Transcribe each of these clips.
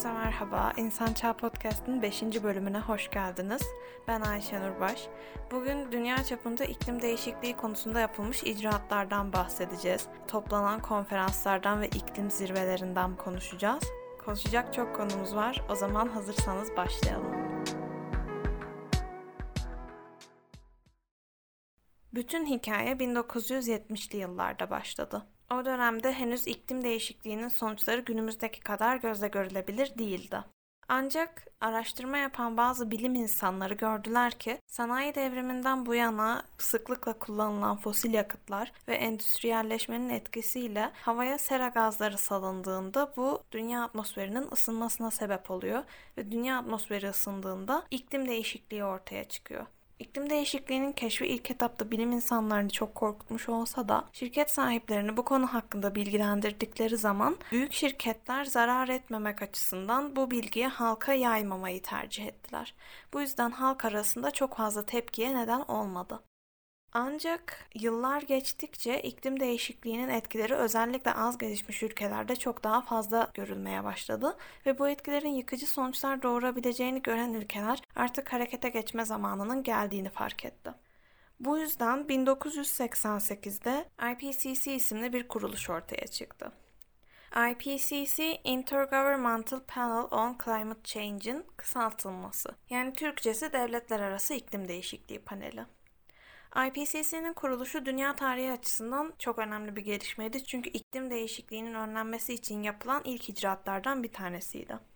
Herkese merhaba. İnsan Çağ Podcast'ın 5. bölümüne hoş geldiniz. Ben Ayşe Nurbaş. Bugün dünya çapında iklim değişikliği konusunda yapılmış icraatlardan bahsedeceğiz. Toplanan konferanslardan ve iklim zirvelerinden konuşacağız. Konuşacak çok konumuz var. O zaman hazırsanız başlayalım. Bütün hikaye 1970'li yıllarda başladı. O dönemde henüz iklim değişikliğinin sonuçları günümüzdeki kadar gözle görülebilir değildi. Ancak araştırma yapan bazı bilim insanları gördüler ki sanayi devriminden bu yana sıklıkla kullanılan fosil yakıtlar ve endüstriyelleşmenin etkisiyle havaya sera gazları salındığında bu dünya atmosferinin ısınmasına sebep oluyor ve dünya atmosferi ısındığında iklim değişikliği ortaya çıkıyor. İklim değişikliğinin keşfi ilk etapta bilim insanlarını çok korkutmuş olsa da şirket sahiplerini bu konu hakkında bilgilendirdikleri zaman büyük şirketler zarar etmemek açısından bu bilgiyi halka yaymamayı tercih ettiler. Bu yüzden halk arasında çok fazla tepkiye neden olmadı. Ancak yıllar geçtikçe iklim değişikliğinin etkileri özellikle az gelişmiş ülkelerde çok daha fazla görülmeye başladı ve bu etkilerin yıkıcı sonuçlar doğurabileceğini gören ülkeler artık harekete geçme zamanının geldiğini fark etti. Bu yüzden 1988'de IPCC isimli bir kuruluş ortaya çıktı. IPCC Intergovernmental Panel on Climate Change'in kısaltılması. Yani Türkçesi Devletler Arası İklim Değişikliği Paneli. IPCC'nin kuruluşu dünya tarihi açısından çok önemli bir gelişmeydi çünkü iklim değişikliğinin önlenmesi için yapılan ilk icraatlardan bir tanesiydi.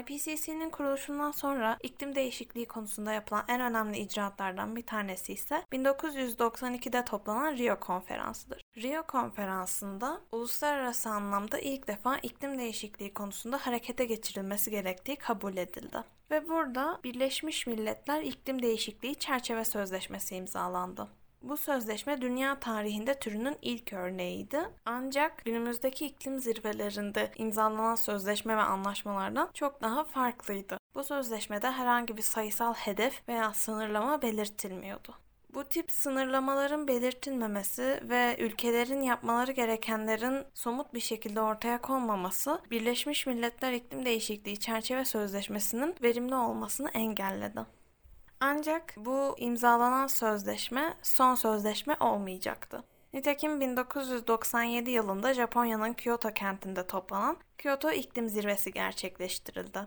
IPCC'nin kuruluşundan sonra iklim değişikliği konusunda yapılan en önemli icraatlardan bir tanesi ise 1992'de toplanan Rio Konferansı'dır. Rio Konferansı'nda uluslararası anlamda ilk defa iklim değişikliği konusunda harekete geçirilmesi gerektiği kabul edildi. Ve burada Birleşmiş Milletler İklim Değişikliği Çerçeve Sözleşmesi imzalandı. Bu sözleşme dünya tarihinde türünün ilk örneğiydi. Ancak günümüzdeki iklim zirvelerinde imzalanan sözleşme ve anlaşmalardan çok daha farklıydı. Bu sözleşmede herhangi bir sayısal hedef veya sınırlama belirtilmiyordu. Bu tip sınırlamaların belirtilmemesi ve ülkelerin yapmaları gerekenlerin somut bir şekilde ortaya konmaması Birleşmiş Milletler İklim Değişikliği Çerçeve Sözleşmesi'nin verimli olmasını engelledi. Ancak bu imzalanan sözleşme son sözleşme olmayacaktı. Nitekim 1997 yılında Japonya'nın Kyoto kentinde toplanan Kyoto İklim Zirvesi gerçekleştirildi.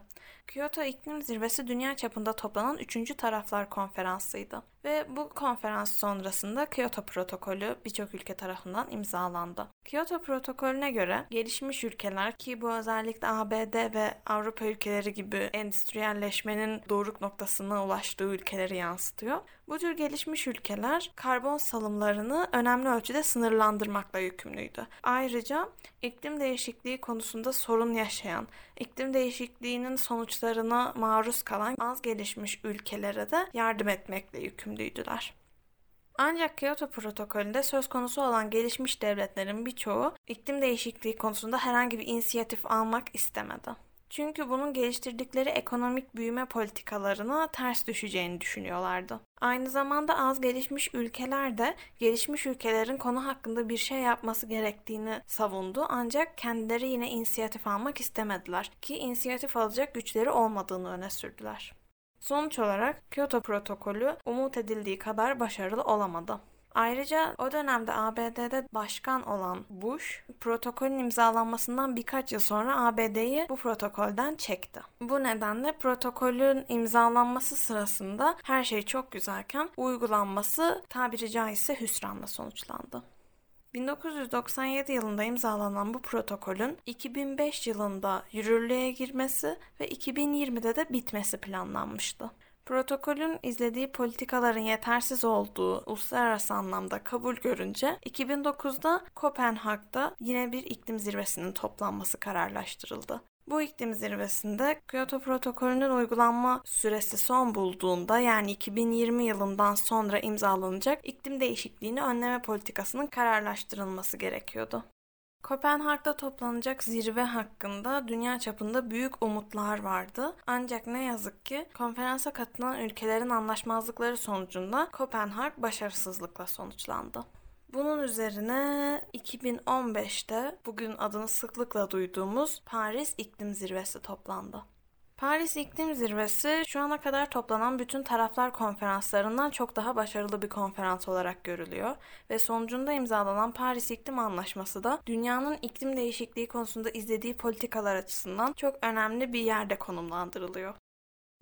Kyoto İklim Zirvesi dünya çapında toplanan 3. taraflar konferansıydı ve bu konferans sonrasında Kyoto Protokolü birçok ülke tarafından imzalandı. Kyoto Protokolüne göre gelişmiş ülkeler ki bu özellikle ABD ve Avrupa ülkeleri gibi endüstriyelleşmenin doruk noktasına ulaştığı ülkeleri yansıtıyor. Bu tür gelişmiş ülkeler karbon salımlarını önemli ölçüde sınırlandırmakla yükümlüydü. Ayrıca iklim değişikliği konusunda sorun yaşayan, iklim değişikliğinin sonuçlarına maruz kalan az gelişmiş ülkelere de yardım etmekle yükümlüydüler. Ancak Kyoto protokolünde söz konusu olan gelişmiş devletlerin birçoğu iklim değişikliği konusunda herhangi bir inisiyatif almak istemedi. Çünkü bunun geliştirdikleri ekonomik büyüme politikalarına ters düşeceğini düşünüyorlardı. Aynı zamanda az gelişmiş ülkeler de gelişmiş ülkelerin konu hakkında bir şey yapması gerektiğini savundu ancak kendileri yine inisiyatif almak istemediler ki inisiyatif alacak güçleri olmadığını öne sürdüler. Sonuç olarak Kyoto protokolü umut edildiği kadar başarılı olamadı. Ayrıca o dönemde ABD'de başkan olan Bush, protokolün imzalanmasından birkaç yıl sonra ABD'yi bu protokolden çekti. Bu nedenle protokolün imzalanması sırasında her şey çok güzelken uygulanması tabiri caizse hüsranla sonuçlandı. 1997 yılında imzalanan bu protokolün 2005 yılında yürürlüğe girmesi ve 2020'de de bitmesi planlanmıştı. Protokolün izlediği politikaların yetersiz olduğu uluslararası anlamda kabul görünce 2009'da Kopenhag'da yine bir iklim zirvesinin toplanması kararlaştırıldı. Bu iklim zirvesinde Kyoto protokolünün uygulanma süresi son bulduğunda yani 2020 yılından sonra imzalanacak iklim değişikliğini önleme politikasının kararlaştırılması gerekiyordu. Kopenhag'da toplanacak zirve hakkında dünya çapında büyük umutlar vardı. Ancak ne yazık ki konferansa katılan ülkelerin anlaşmazlıkları sonucunda Kopenhag başarısızlıkla sonuçlandı. Bunun üzerine 2015'te bugün adını sıklıkla duyduğumuz Paris İklim Zirvesi toplandı. Paris İklim Zirvesi şu ana kadar toplanan bütün taraflar konferanslarından çok daha başarılı bir konferans olarak görülüyor ve sonucunda imzalanan Paris İklim Anlaşması da dünyanın iklim değişikliği konusunda izlediği politikalar açısından çok önemli bir yerde konumlandırılıyor.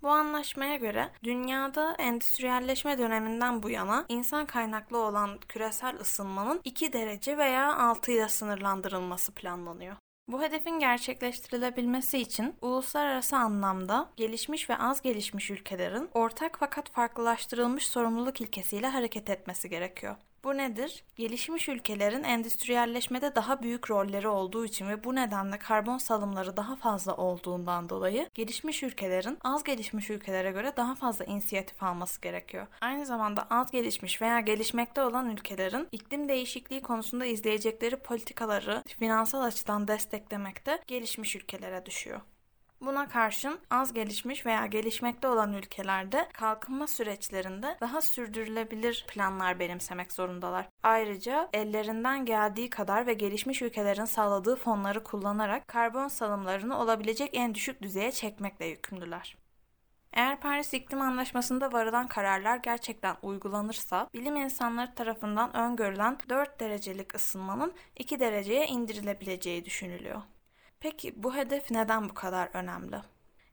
Bu anlaşmaya göre dünyada endüstriyelleşme döneminden bu yana insan kaynaklı olan küresel ısınmanın 2 derece veya 6 ile sınırlandırılması planlanıyor. Bu hedefin gerçekleştirilebilmesi için uluslararası anlamda gelişmiş ve az gelişmiş ülkelerin ortak fakat farklılaştırılmış sorumluluk ilkesiyle hareket etmesi gerekiyor. Bu nedir? Gelişmiş ülkelerin endüstriyelleşmede daha büyük rolleri olduğu için ve bu nedenle karbon salımları daha fazla olduğundan dolayı gelişmiş ülkelerin az gelişmiş ülkelere göre daha fazla inisiyatif alması gerekiyor. Aynı zamanda az gelişmiş veya gelişmekte olan ülkelerin iklim değişikliği konusunda izleyecekleri politikaları finansal açıdan desteklemekte gelişmiş ülkelere düşüyor. Buna karşın az gelişmiş veya gelişmekte olan ülkelerde kalkınma süreçlerinde daha sürdürülebilir planlar benimsemek zorundalar. Ayrıca ellerinden geldiği kadar ve gelişmiş ülkelerin sağladığı fonları kullanarak karbon salımlarını olabilecek en düşük düzeye çekmekle yükümlüler. Eğer Paris İklim Anlaşması'nda varılan kararlar gerçekten uygulanırsa, bilim insanları tarafından öngörülen 4 derecelik ısınmanın 2 dereceye indirilebileceği düşünülüyor. Peki bu hedef neden bu kadar önemli?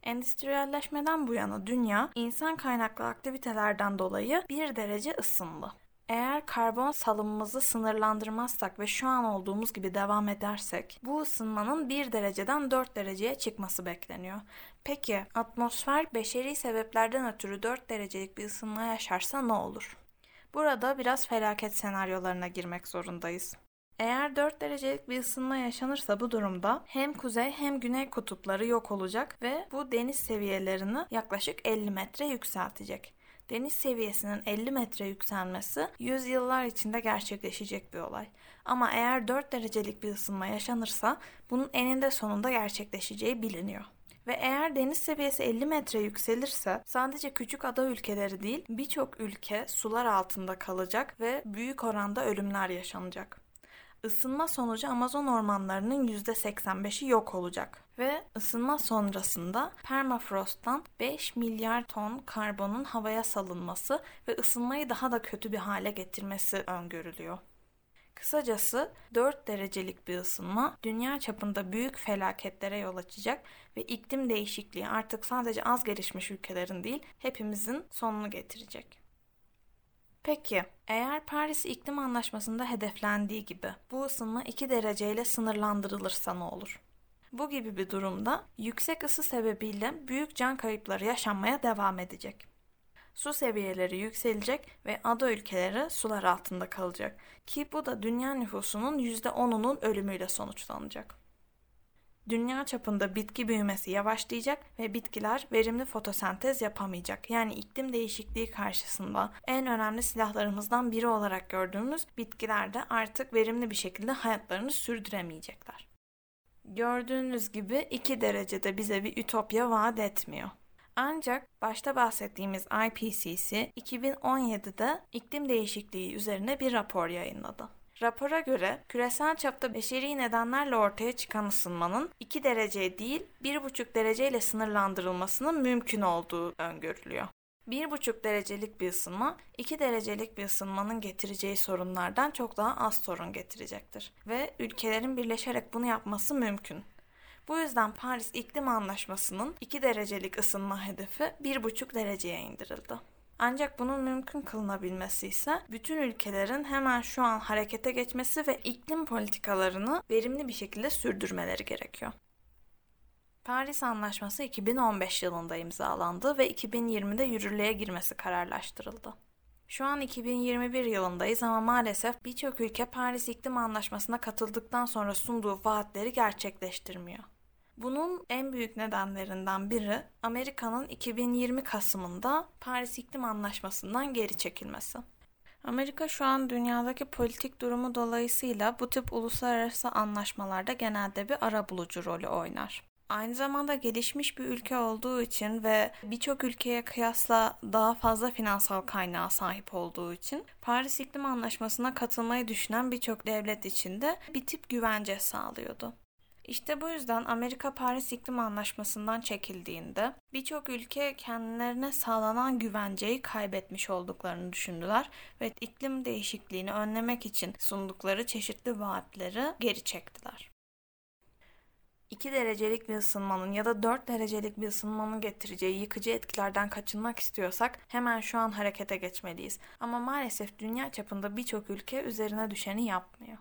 Endüstriyelleşmeden bu yana dünya insan kaynaklı aktivitelerden dolayı bir derece ısındı. Eğer karbon salımımızı sınırlandırmazsak ve şu an olduğumuz gibi devam edersek bu ısınmanın 1 dereceden 4 dereceye çıkması bekleniyor. Peki atmosfer beşeri sebeplerden ötürü 4 derecelik bir ısınma yaşarsa ne olur? Burada biraz felaket senaryolarına girmek zorundayız. Eğer 4 derecelik bir ısınma yaşanırsa bu durumda hem kuzey hem güney kutupları yok olacak ve bu deniz seviyelerini yaklaşık 50 metre yükseltecek. Deniz seviyesinin 50 metre yükselmesi yüzyıllar içinde gerçekleşecek bir olay. Ama eğer 4 derecelik bir ısınma yaşanırsa bunun eninde sonunda gerçekleşeceği biliniyor. Ve eğer deniz seviyesi 50 metre yükselirse sadece küçük ada ülkeleri değil birçok ülke sular altında kalacak ve büyük oranda ölümler yaşanacak. Isınma sonucu Amazon ormanlarının %85'i yok olacak ve ısınma sonrasında permafrosttan 5 milyar ton karbonun havaya salınması ve ısınmayı daha da kötü bir hale getirmesi öngörülüyor. Kısacası 4 derecelik bir ısınma dünya çapında büyük felaketlere yol açacak ve iklim değişikliği artık sadece az gelişmiş ülkelerin değil hepimizin sonunu getirecek. Peki, eğer Paris İklim Anlaşması'nda hedeflendiği gibi bu ısınma 2 dereceyle sınırlandırılırsa ne olur? Bu gibi bir durumda yüksek ısı sebebiyle büyük can kayıpları yaşanmaya devam edecek. Su seviyeleri yükselecek ve ada ülkeleri sular altında kalacak ki bu da dünya nüfusunun %10'unun ölümüyle sonuçlanacak. Dünya çapında bitki büyümesi yavaşlayacak ve bitkiler verimli fotosentez yapamayacak. Yani iklim değişikliği karşısında en önemli silahlarımızdan biri olarak gördüğümüz bitkiler de artık verimli bir şekilde hayatlarını sürdüremeyecekler. Gördüğünüz gibi 2 derecede bize bir ütopya vaat etmiyor. Ancak başta bahsettiğimiz IPCC 2017'de iklim değişikliği üzerine bir rapor yayınladı. Rapora göre küresel çapta beşeri nedenlerle ortaya çıkan ısınmanın 2 derece değil 1,5 derece ile sınırlandırılmasının mümkün olduğu öngörülüyor. 1,5 derecelik bir ısınma 2 derecelik bir ısınmanın getireceği sorunlardan çok daha az sorun getirecektir ve ülkelerin birleşerek bunu yapması mümkün. Bu yüzden Paris İklim Anlaşması'nın 2 derecelik ısınma hedefi 1,5 dereceye indirildi. Ancak bunun mümkün kılınabilmesi ise bütün ülkelerin hemen şu an harekete geçmesi ve iklim politikalarını verimli bir şekilde sürdürmeleri gerekiyor. Paris Anlaşması 2015 yılında imzalandı ve 2020'de yürürlüğe girmesi kararlaştırıldı. Şu an 2021 yılındayız ama maalesef birçok ülke Paris İklim Anlaşması'na katıldıktan sonra sunduğu vaatleri gerçekleştirmiyor. Bunun en büyük nedenlerinden biri Amerika'nın 2020 Kasım'ında Paris İklim Anlaşması'ndan geri çekilmesi. Amerika şu an dünyadaki politik durumu dolayısıyla bu tip uluslararası anlaşmalarda genelde bir ara bulucu rolü oynar. Aynı zamanda gelişmiş bir ülke olduğu için ve birçok ülkeye kıyasla daha fazla finansal kaynağa sahip olduğu için Paris İklim Anlaşması'na katılmayı düşünen birçok devlet içinde bir tip güvence sağlıyordu. İşte bu yüzden Amerika Paris İklim Anlaşması'ndan çekildiğinde birçok ülke kendilerine sağlanan güvenceyi kaybetmiş olduklarını düşündüler ve iklim değişikliğini önlemek için sundukları çeşitli vaatleri geri çektiler. 2 derecelik bir ısınmanın ya da 4 derecelik bir ısınmanın getireceği yıkıcı etkilerden kaçınmak istiyorsak hemen şu an harekete geçmeliyiz. Ama maalesef dünya çapında birçok ülke üzerine düşeni yapmıyor.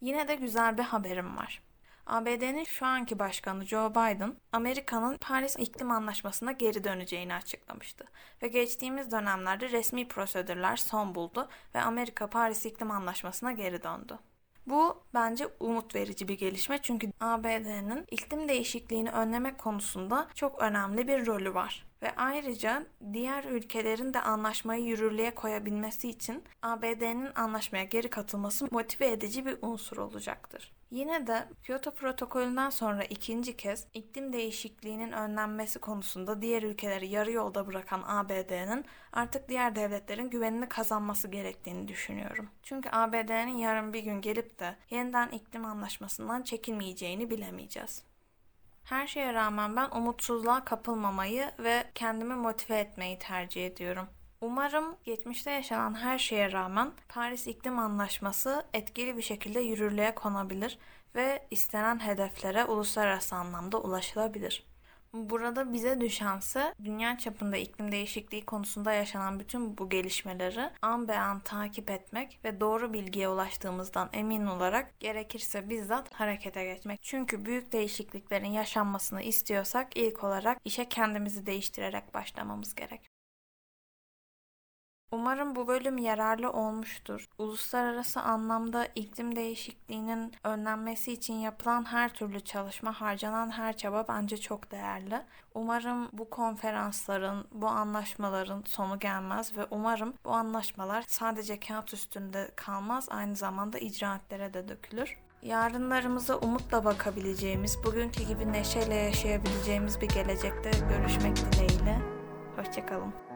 Yine de güzel bir haberim var. ABD'nin şu anki başkanı Joe Biden, Amerika'nın Paris İklim Anlaşması'na geri döneceğini açıklamıştı. Ve geçtiğimiz dönemlerde resmi prosedürler son buldu ve Amerika Paris İklim Anlaşması'na geri döndü. Bu bence umut verici bir gelişme çünkü ABD'nin iklim değişikliğini önlemek konusunda çok önemli bir rolü var. Ve ayrıca diğer ülkelerin de anlaşmayı yürürlüğe koyabilmesi için ABD'nin anlaşmaya geri katılması motive edici bir unsur olacaktır. Yine de Kyoto protokolünden sonra ikinci kez iklim değişikliğinin önlenmesi konusunda diğer ülkeleri yarı yolda bırakan ABD'nin artık diğer devletlerin güvenini kazanması gerektiğini düşünüyorum. Çünkü ABD'nin yarın bir gün gelip de yeniden iklim anlaşmasından çekilmeyeceğini bilemeyeceğiz. Her şeye rağmen ben umutsuzluğa kapılmamayı ve kendimi motive etmeyi tercih ediyorum. Umarım geçmişte yaşanan her şeye rağmen Paris İklim Anlaşması etkili bir şekilde yürürlüğe konabilir ve istenen hedeflere uluslararası anlamda ulaşılabilir. Burada bize düşense dünya çapında iklim değişikliği konusunda yaşanan bütün bu gelişmeleri an be an takip etmek ve doğru bilgiye ulaştığımızdan emin olarak gerekirse bizzat harekete geçmek. Çünkü büyük değişikliklerin yaşanmasını istiyorsak ilk olarak işe kendimizi değiştirerek başlamamız gerek. Umarım bu bölüm yararlı olmuştur. Uluslararası anlamda iklim değişikliğinin önlenmesi için yapılan her türlü çalışma, harcanan her çaba bence çok değerli. Umarım bu konferansların, bu anlaşmaların sonu gelmez ve umarım bu anlaşmalar sadece kağıt üstünde kalmaz, aynı zamanda icraatlere de dökülür. Yarınlarımıza umutla bakabileceğimiz, bugünkü gibi neşeyle yaşayabileceğimiz bir gelecekte görüşmek dileğiyle. Hoşçakalın.